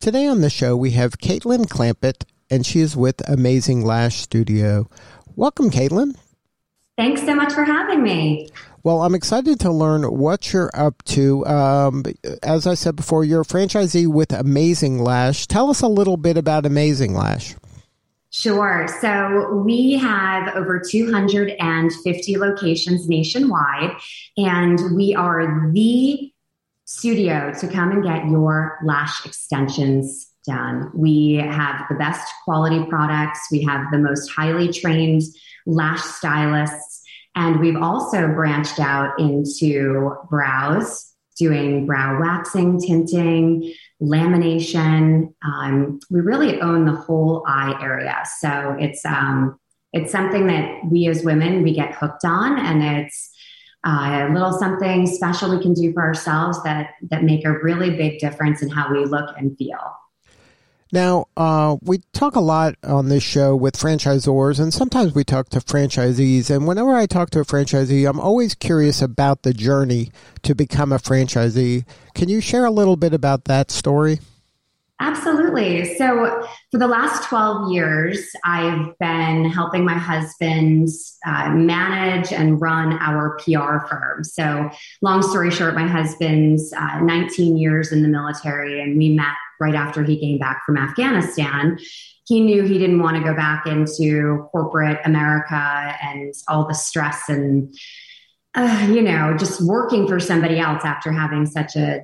Today on the show, we have Caitlin Clampett, and she is with Amazing Lash Studio. Welcome, Caitlin. Thanks so much for having me. Well, I'm excited to learn what you're up to. Um, as I said before, you're a franchisee with Amazing Lash. Tell us a little bit about Amazing Lash. Sure. So we have over 250 locations nationwide, and we are the studio to come and get your lash extensions done. We have the best quality products, we have the most highly trained lash stylists, and we've also branched out into brows, doing brow waxing, tinting, lamination. Um, we really own the whole eye area. So it's um, it's something that we as women we get hooked on, and it's uh, a little something special we can do for ourselves that that make a really big difference in how we look and feel. Now, uh, we talk a lot on this show with franchisors, and sometimes we talk to franchisees. And whenever I talk to a franchisee, I'm always curious about the journey to become a franchisee. Can you share a little bit about that story? Absolutely. So, for the last 12 years, I've been helping my husband uh, manage and run our PR firm. So, long story short, my husband's uh, 19 years in the military, and we met right after he came back from Afghanistan. He knew he didn't want to go back into corporate America and all the stress and, uh, you know, just working for somebody else after having such a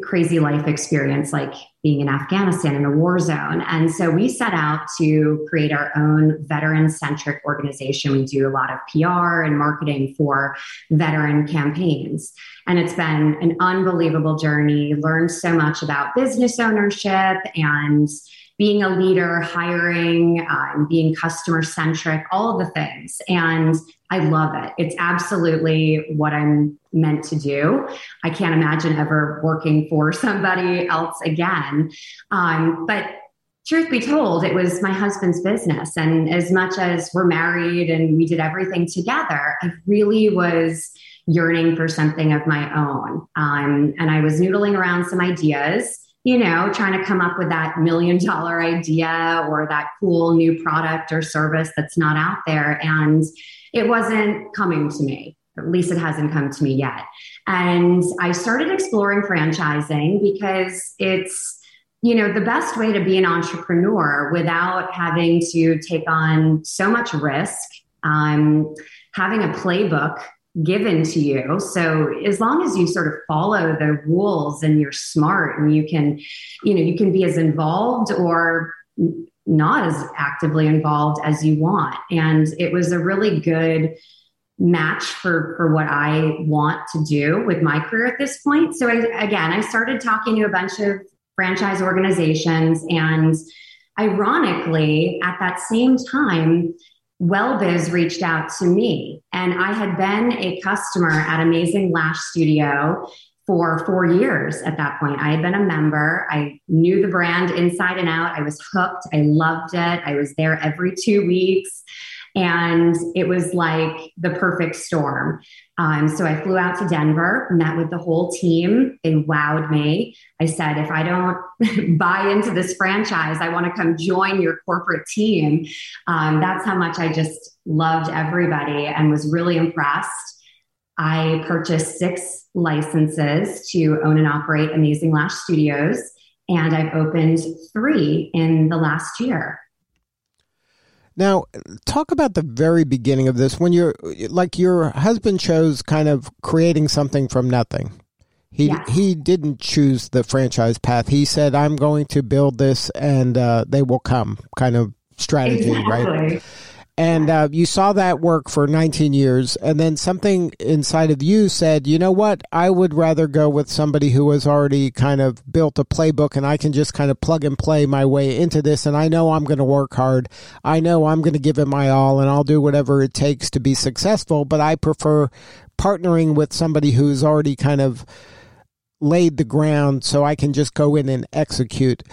crazy life experience like being in Afghanistan in a war zone. And so we set out to create our own veteran centric organization. We do a lot of PR and marketing for veteran campaigns. And it's been an unbelievable journey, learned so much about business ownership and being a leader, hiring, um, being customer centric, all of the things. And I love it. It's absolutely what I'm meant to do. I can't imagine ever working for somebody else again. Um, but truth be told, it was my husband's business. And as much as we're married and we did everything together, I really was yearning for something of my own. Um, and I was noodling around some ideas you know, trying to come up with that million dollar idea or that cool new product or service that's not out there. And it wasn't coming to me. At least it hasn't come to me yet. And I started exploring franchising because it's, you know, the best way to be an entrepreneur without having to take on so much risk, um, having a playbook given to you. So as long as you sort of follow the rules and you're smart and you can, you know, you can be as involved or not as actively involved as you want. And it was a really good match for for what I want to do with my career at this point. So I, again, I started talking to a bunch of franchise organizations and ironically at that same time WellBiz reached out to me, and I had been a customer at Amazing Lash Studio for four years at that point. I had been a member. I knew the brand inside and out. I was hooked. I loved it. I was there every two weeks. And it was like the perfect storm. Um, so I flew out to Denver, met with the whole team. They wowed me. I said, if I don't buy into this franchise, I want to come join your corporate team. Um, that's how much I just loved everybody and was really impressed. I purchased six licenses to own and operate Amazing Lash Studios, and I've opened three in the last year. Now, talk about the very beginning of this when you're like your husband chose kind of creating something from nothing. He he didn't choose the franchise path. He said, "I'm going to build this, and uh, they will come." Kind of strategy, exactly. right? And uh, you saw that work for 19 years, and then something inside of you said, you know what? I would rather go with somebody who has already kind of built a playbook, and I can just kind of plug and play my way into this. And I know I'm going to work hard. I know I'm going to give it my all, and I'll do whatever it takes to be successful. But I prefer partnering with somebody who's already kind of laid the ground so I can just go in and execute.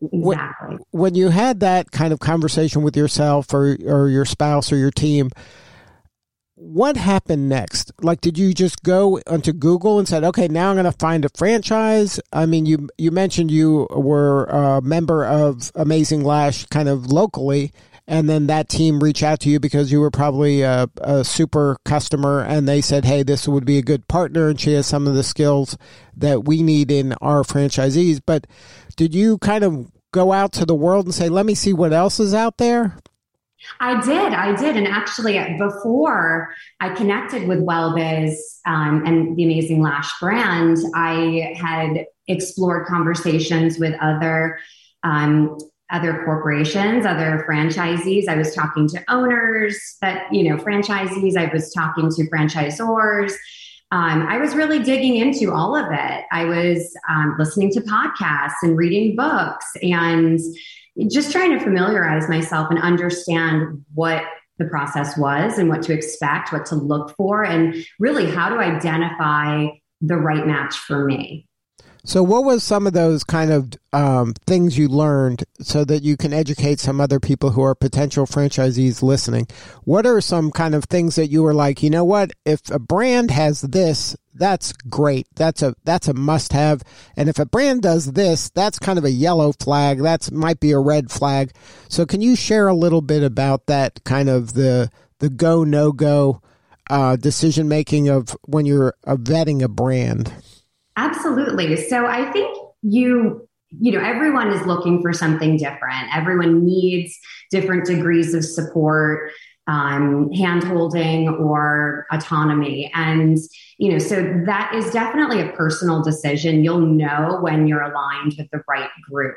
Exactly. When you had that kind of conversation with yourself or or your spouse or your team, what happened next? Like, did you just go onto Google and said, "Okay, now I'm going to find a franchise"? I mean, you you mentioned you were a member of Amazing Lash, kind of locally, and then that team reached out to you because you were probably a, a, super customer and they said hey this would be a good partner and she has some of the skills that we need in our franchisees but did you kind of go out to the world and say let me see what else is out there I did, I did, and actually, before I connected with WellBiz um, and the Amazing Lash brand, I had explored conversations with other um, other corporations, other franchisees. I was talking to owners that, you know, franchisees. I was talking to franchisors. Um, I was really digging into all of it. I was um, listening to podcasts and reading books and just trying to familiarize myself and understand what the process was and what to expect, what to look for, and really how to identify the right match for me. So, what was some of those kind of um, things you learned so that you can educate some other people who are potential franchisees listening? What are some kind of things that you were like, you know what? If a brand has this, that's great. That's a that's a must have. And if a brand does this, that's kind of a yellow flag. That's might be a red flag. So, can you share a little bit about that kind of the the go no go uh, decision making of when you're uh, vetting a brand? Absolutely. So I think you you know everyone is looking for something different. Everyone needs different degrees of support um, hand holding or autonomy. And you know so that is definitely a personal decision. You'll know when you're aligned with the right group.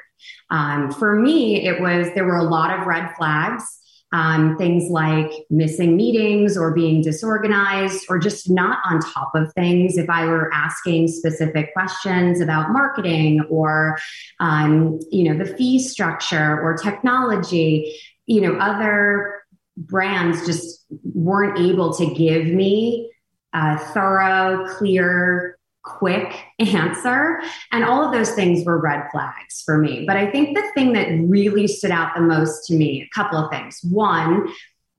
Um, for me it was there were a lot of red flags um, things like missing meetings or being disorganized or just not on top of things. If I were asking specific questions about marketing or, um, you know, the fee structure or technology, you know, other brands just weren't able to give me a thorough, clear quick answer. And all of those things were red flags for me. But I think the thing that really stood out the most to me, a couple of things. One,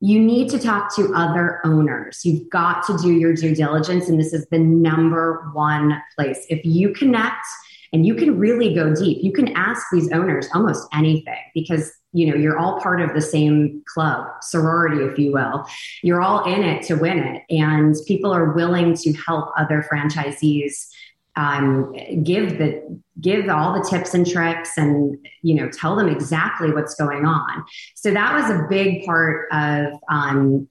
you need to talk to other owners. You've got to do your due diligence. And this is the number one place. If you connect and you can really go deep, you can ask these owners almost anything because you know you're all part of the same club sorority if you will. You're all in it to win it and people are willing to help other franchisees um, give the give all the tips and tricks and you know tell them exactly what's going on. So that was a big part of um,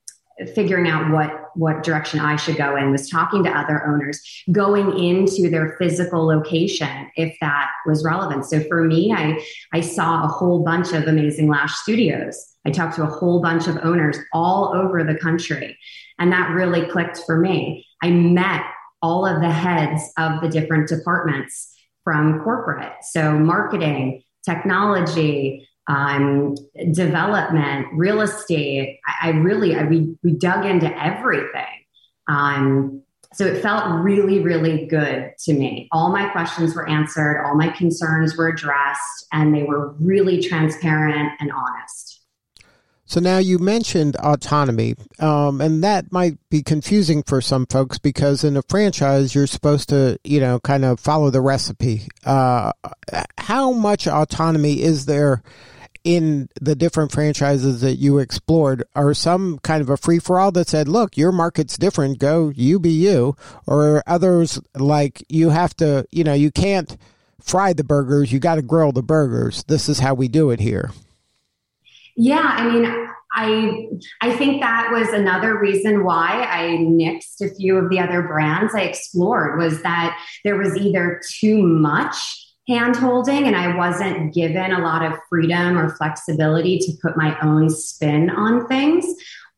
figuring out what what direction I should go in was talking to other owners, going into their physical location if that was relevant. So for me, I I saw a whole bunch of amazing lash studios. I talked to a whole bunch of owners all over the country, and that really clicked for me. I met all of the heads of the different departments from corporate, so marketing, technology, um, development, real estate. I, I really, I, we, we dug into everything. Um, so it felt really, really good to me. All my questions were answered, all my concerns were addressed, and they were really transparent and honest. So now you mentioned autonomy, um, and that might be confusing for some folks because in a franchise you're supposed to, you know, kind of follow the recipe. Uh, how much autonomy is there in the different franchises that you explored are some kind of a free for all that said, look, your market's different, go you be you, or others like you have to, you know, you can't fry the burgers, you got to grill the burgers. This is how we do it here. Yeah, I mean, I I think that was another reason why I nixed a few of the other brands I explored was that there was either too much hand holding and I wasn't given a lot of freedom or flexibility to put my own spin on things.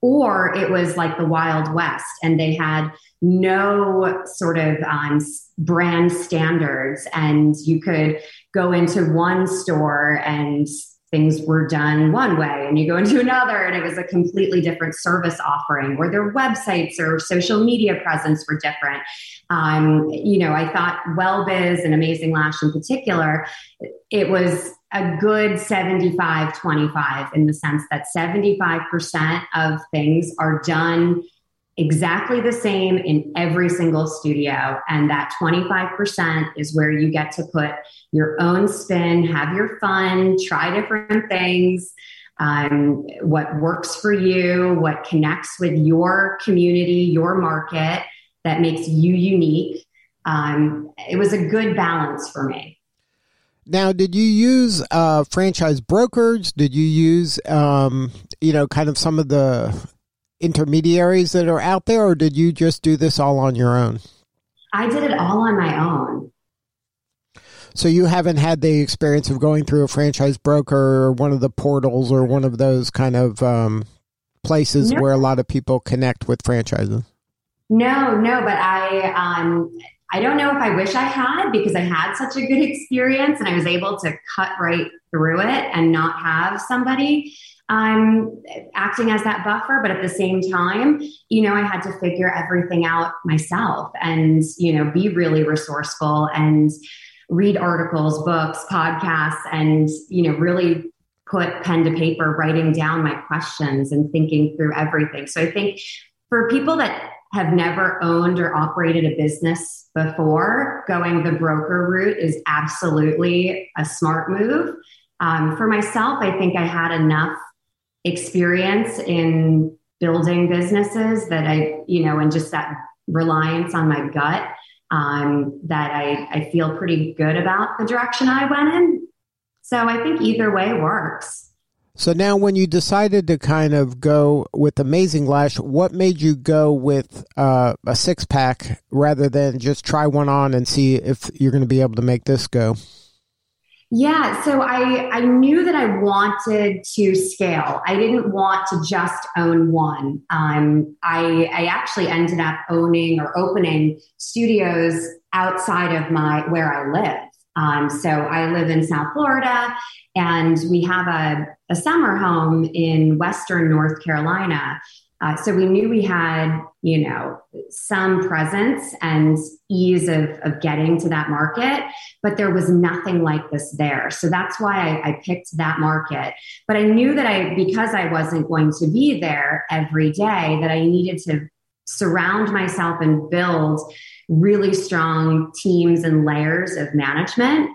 Or it was like the Wild West and they had no sort of um, brand standards, and you could go into one store and things were done one way and you go into another and it was a completely different service offering or their websites or social media presence were different um, you know i thought wellbiz and amazing lash in particular it was a good 75 25 in the sense that 75% of things are done exactly the same in every single studio. And that 25% is where you get to put your own spin, have your fun, try different things. Um, what works for you, what connects with your community, your market that makes you unique. Um, it was a good balance for me. Now, did you use uh, franchise brokers? Did you use, um, you know, kind of some of the intermediaries that are out there, or did you just do this all on your own? I did it all on my own. So you haven't had the experience of going through a franchise broker or one of the portals or one of those kind of um, places no. where a lot of people connect with franchises. No, no, but I um, I don't know if I wish I had because I had such a good experience and I was able to cut right through it and not have somebody I'm acting as that buffer, but at the same time, you know, I had to figure everything out myself and, you know, be really resourceful and read articles, books, podcasts, and, you know, really put pen to paper, writing down my questions and thinking through everything. So I think for people that have never owned or operated a business before, going the broker route is absolutely a smart move. Um, for myself, I think I had enough experience in building businesses that I, you know, and just that reliance on my gut um, that I, I feel pretty good about the direction I went in. So I think either way works. So now, when you decided to kind of go with Amazing Lash, what made you go with uh, a six pack rather than just try one on and see if you're going to be able to make this go? Yeah, so I I knew that I wanted to scale. I didn't want to just own one. Um, I I actually ended up owning or opening studios outside of my where I live. Um, so I live in South Florida, and we have a, a summer home in Western North Carolina. Uh, so we knew we had, you know, some presence and ease of, of getting to that market, but there was nothing like this there. So that's why I, I picked that market. But I knew that I, because I wasn't going to be there every day, that I needed to surround myself and build really strong teams and layers of management.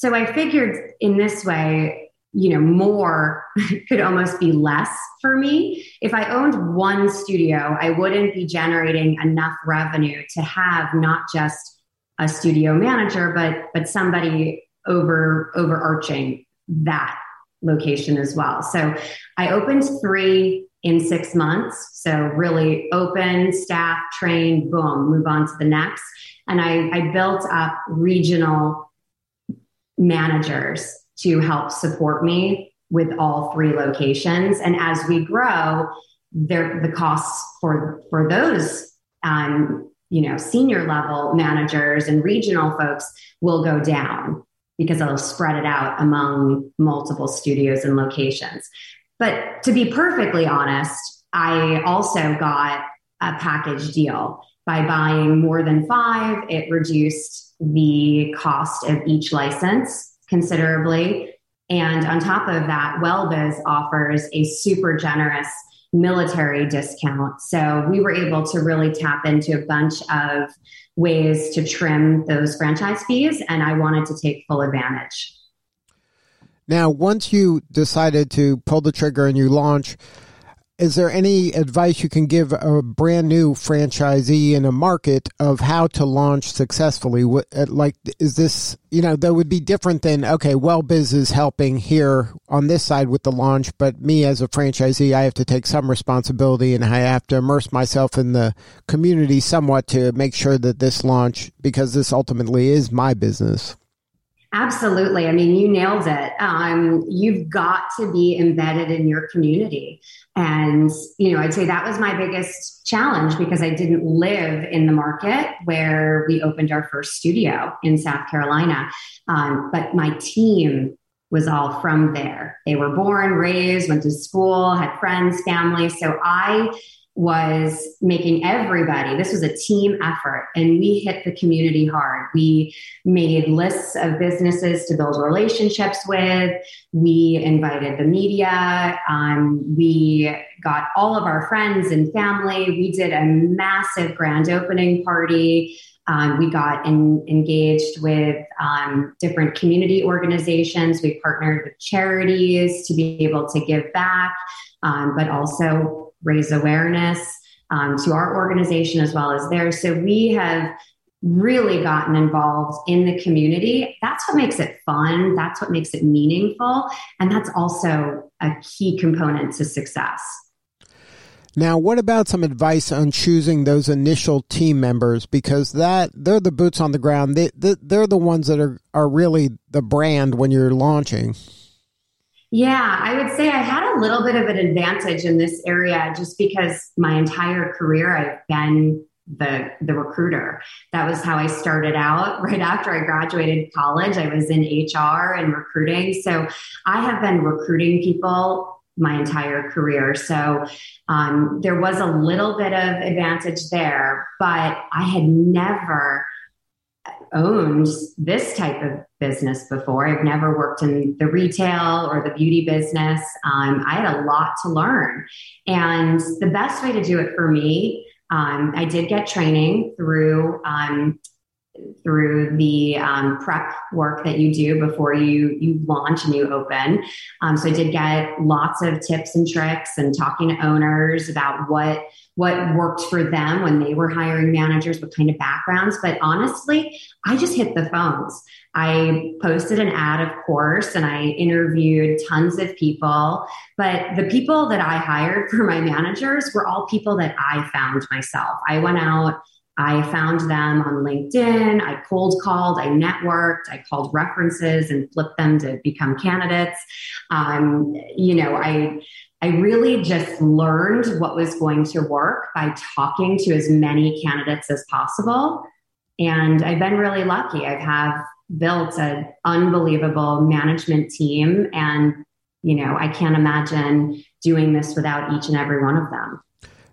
So I figured in this way, you know, more could almost be less for me. If I owned one studio, I wouldn't be generating enough revenue to have not just a studio manager, but but somebody over overarching that location as well. So I opened three in six months. So really open, staff, train, boom, move on to the next. And I, I built up regional managers to help support me with all three locations. And as we grow, there the costs for for those um, you know senior level managers and regional folks will go down because it'll spread it out among multiple studios and locations. But to be perfectly honest, I also got a package deal. By buying more than five, it reduced the cost of each license considerably. And on top of that, WellBiz offers a super generous military discount. So we were able to really tap into a bunch of ways to trim those franchise fees, and I wanted to take full advantage. Now, once you decided to pull the trigger and you launch, is there any advice you can give a brand new franchisee in a market of how to launch successfully? What, uh, like, is this, you know, that would be different than, okay, WellBiz is helping here on this side with the launch, but me as a franchisee, I have to take some responsibility and I have to immerse myself in the community somewhat to make sure that this launch, because this ultimately is my business. Absolutely. I mean, you nailed it. Um, you've got to be embedded in your community. And, you know, I'd say that was my biggest challenge because I didn't live in the market where we opened our first studio in South Carolina. Um, but my team was all from there. They were born, raised, went to school, had friends, family. So I was making everybody, this was a team effort, and we hit the community hard. We made lists of businesses to build relationships with. We invited the media. Um, we got all of our friends and family. We did a massive grand opening party. Um, we got in, engaged with um, different community organizations. We partnered with charities to be able to give back, um, but also raise awareness um, to our organization as well as theirs. So we have really gotten involved in the community. That's what makes it fun. That's what makes it meaningful. And that's also a key component to success. Now, what about some advice on choosing those initial team members? Because that they're the boots on the ground. They, they're the ones that are, are really the brand when you're launching. Yeah, I would say I had a little bit of an advantage in this area just because my entire career I've been the the recruiter. That was how I started out. Right after I graduated college, I was in HR and recruiting. So I have been recruiting people my entire career. So um, there was a little bit of advantage there, but I had never owned this type of business before. I've never worked in the retail or the beauty business. Um, I had a lot to learn. And the best way to do it for me, um, I did get training through um, through the um, prep work that you do before you you launch and you open. Um, so I did get lots of tips and tricks and talking to owners about what what worked for them when they were hiring managers, what kind of backgrounds. But honestly, I just hit the phones. I posted an ad, of course, and I interviewed tons of people. But the people that I hired for my managers were all people that I found myself. I went out I found them on LinkedIn. I cold called, I networked, I called references and flipped them to become candidates. Um, you know, I I really just learned what was going to work by talking to as many candidates as possible. And I've been really lucky. I have built an unbelievable management team and you know, I can't imagine doing this without each and every one of them.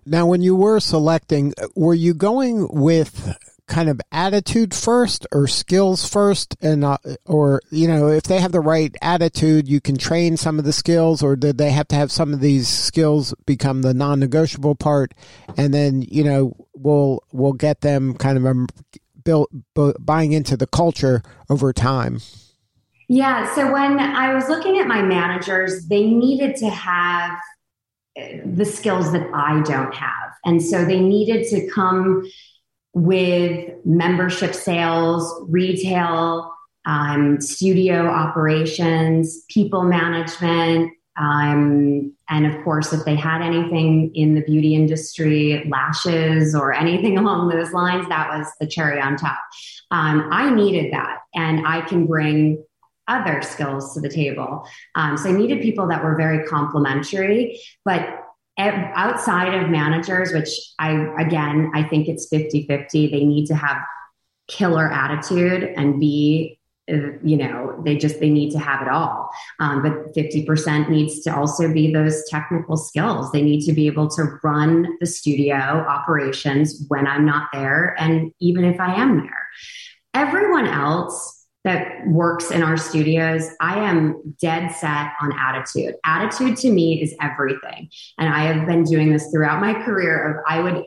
Now, when you were selecting, were you going with kind of attitude first or skills first? And uh, or you know if they have the right attitude you can train some of the skills or did they have to have some of these skills become the non-negotiable part? And then you know we'll we'll get them kind of um, built buying into the culture over time. Yeah. So when i was looking at my managers they needed to have the skills that I don't have. And so they needed to come with membership sales, retail, um, studio operations, people management. Um, and of course, if they had anything in the beauty industry, lashes or anything along those lines, that was the cherry on top. Um, I needed that. And I can bring other skills to the table. Um, so I needed people that were very complementary, but outside of managers, which I, again, I think it's 50 50, they need to have killer attitude and be you know they just they need to have it all. Um, but 50% needs to also be those technical skills. They need to be able to run the studio operations when i'm not there and even if i am there. Everyone else that works in our studios, I am dead set on attitude. Attitude to me is everything. And I have been doing this throughout my career of I would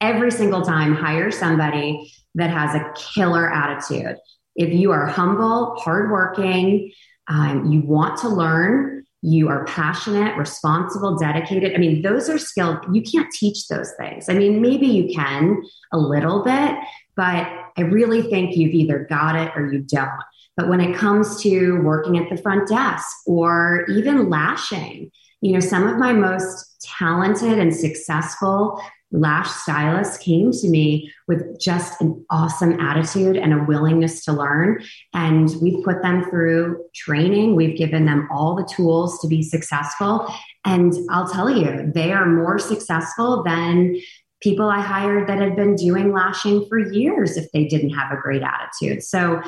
every single time hire somebody that has a killer attitude. If you are humble, hardworking, um, you want to learn, you are passionate, responsible, dedicated. I mean, those are skills. You can't teach those things. I mean, maybe you can a little bit, but I really think you've either got it or you don't. But when it comes to working at the front desk or even lashing, you know, some of my most talented and successful lash stylists came to me with just an awesome attitude and a willingness to learn. And we've put them through training. We've given them all the tools to be successful. And I'll tell you, they are more successful than people I hired that had been doing lashing for years if they didn't have a great attitude. So,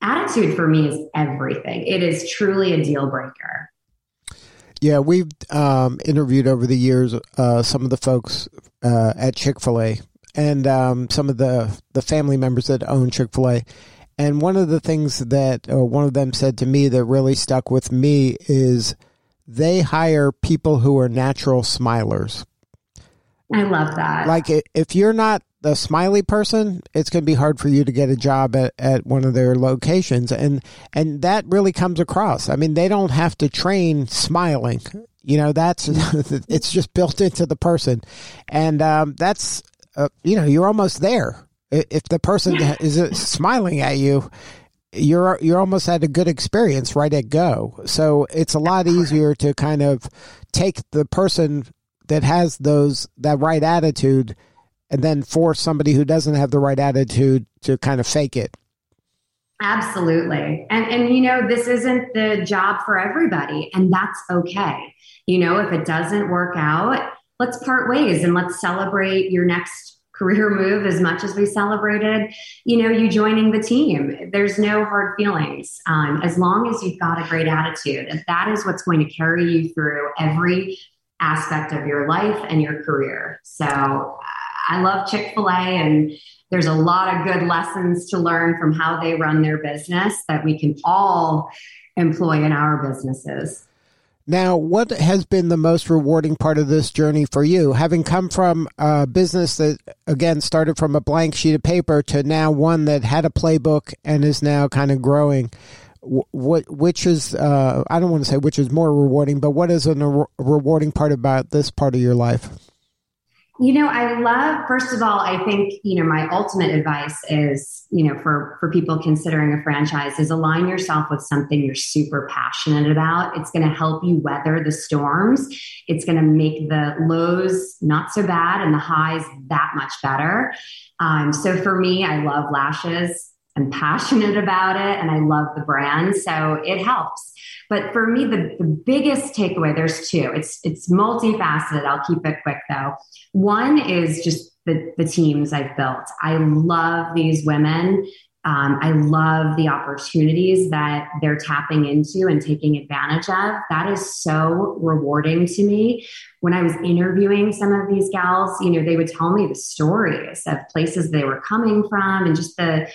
attitude for me is everything. It is truly a deal breaker. Yeah, we've um, interviewed over the years uh, some of the folks uh, at Chick Fil A and um, some of the the family members that own Chick Fil A. And one of the things that uh, one of them said to me that really stuck with me is they hire people who are natural smilers. I love that. Like if you're not the smiley person, it's going to be hard for you to get a job at, at one of their locations, and and that really comes across. I mean, they don't have to train smiling. You know, that's it's just built into the person, and um, that's uh, you know you're almost there. If the person is smiling at you, you're you're almost at a good experience right at go. So it's a lot easier to kind of take the person that has those that right attitude and then force somebody who doesn't have the right attitude to kind of fake it. Absolutely. And and you know, this isn't the job for everybody and that's okay. You know, if it doesn't work out, let's part ways and let's celebrate your next career move as much as we celebrated you know you joining the team there's no hard feelings um, as long as you've got a great attitude and that is what's going to carry you through every aspect of your life and your career so i love chick-fil-a and there's a lot of good lessons to learn from how they run their business that we can all employ in our businesses now, what has been the most rewarding part of this journey for you? Having come from a business that, again, started from a blank sheet of paper to now one that had a playbook and is now kind of growing, what which is uh, I don't want to say which is more rewarding, but what is a rewarding part about this part of your life? You know, I love, first of all, I think, you know, my ultimate advice is, you know, for, for people considering a franchise is align yourself with something you're super passionate about. It's going to help you weather the storms. It's going to make the lows not so bad and the highs that much better. Um, so for me, I love lashes. I'm passionate about it and I love the brand. So it helps. But for me, the, the biggest takeaway, there's two. It's it's multifaceted. I'll keep it quick though. One is just the, the teams I've built. I love these women. Um, I love the opportunities that they're tapping into and taking advantage of. That is so rewarding to me. When I was interviewing some of these gals, you know, they would tell me the stories of places they were coming from and just the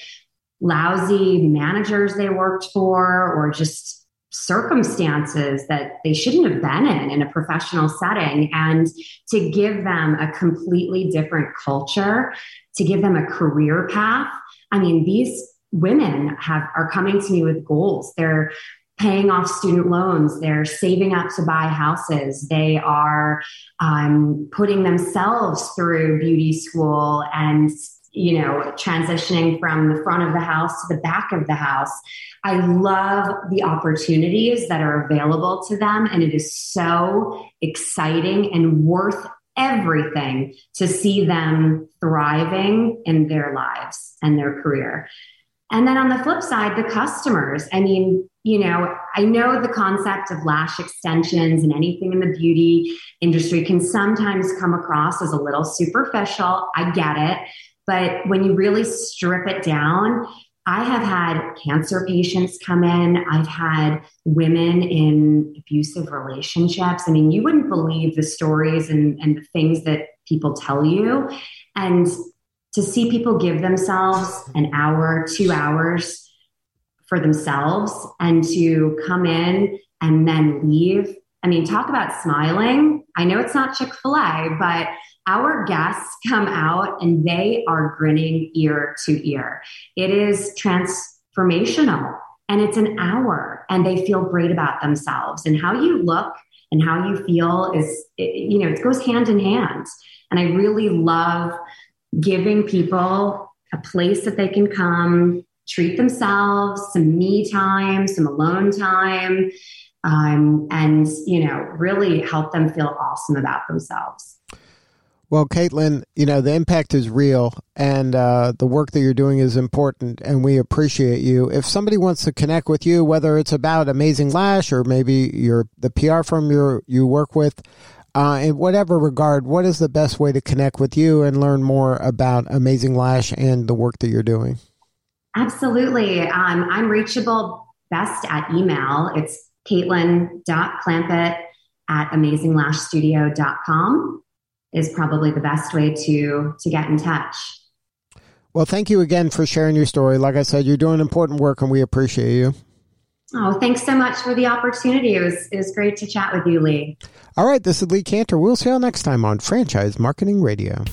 lousy managers they worked for or just circumstances that they shouldn't have been in in a professional setting and to give them a completely different culture to give them a career path. I mean these women have are coming to me with goals. They're paying off student loans. They're saving up to buy houses. They are um, putting themselves through beauty school and you know, transitioning from the front of the house to the back of the house. I love the opportunities that are available to them. And it is so exciting and worth everything to see them thriving in their lives and their career. And then on the flip side, the customers. I mean, you know, I know the concept of lash extensions and anything in the beauty industry can sometimes come across as a little superficial. I get it. But when you really strip it down, I have had cancer patients come in. I've had women in abusive relationships. I mean, you wouldn't believe the stories and, and the things that people tell you. And to see people give themselves an hour, two hours for themselves and to come in and then leave. I mean, talk about smiling. I know it's not Chick fil A, but our guests come out and they are grinning ear to ear. It is transformational and it's an hour and they feel great about themselves. And how you look and how you feel is you know it goes hand in hand. And i really love giving people a place that they can come treat themselves some me time some alone time um, and you know really help them feel awesome about themselves Well, Caitlin, you know, the impact is real and uh, the work that you're doing is important and we appreciate you. If somebody wants to connect with you, whether it's about Amazing Lash or maybe your the PR firm you you work with, uh, in whatever regard, what is the best way to connect with you and learn more about Amazing Lash and the work that you're doing? Absolutely. Um, I'm reachable best at email. It's caitlin.clampett at amazinglashstudio.com is probably the best way to to get in touch. Well, thank you again for sharing your story. Like I said, you're doing important work and we appreciate you. Oh, thanks so much for the opportunity. It was it was great to chat with you, Lee. All right, this is Lee Kantor. We'll see you all next time on Franchise Marketing Radio.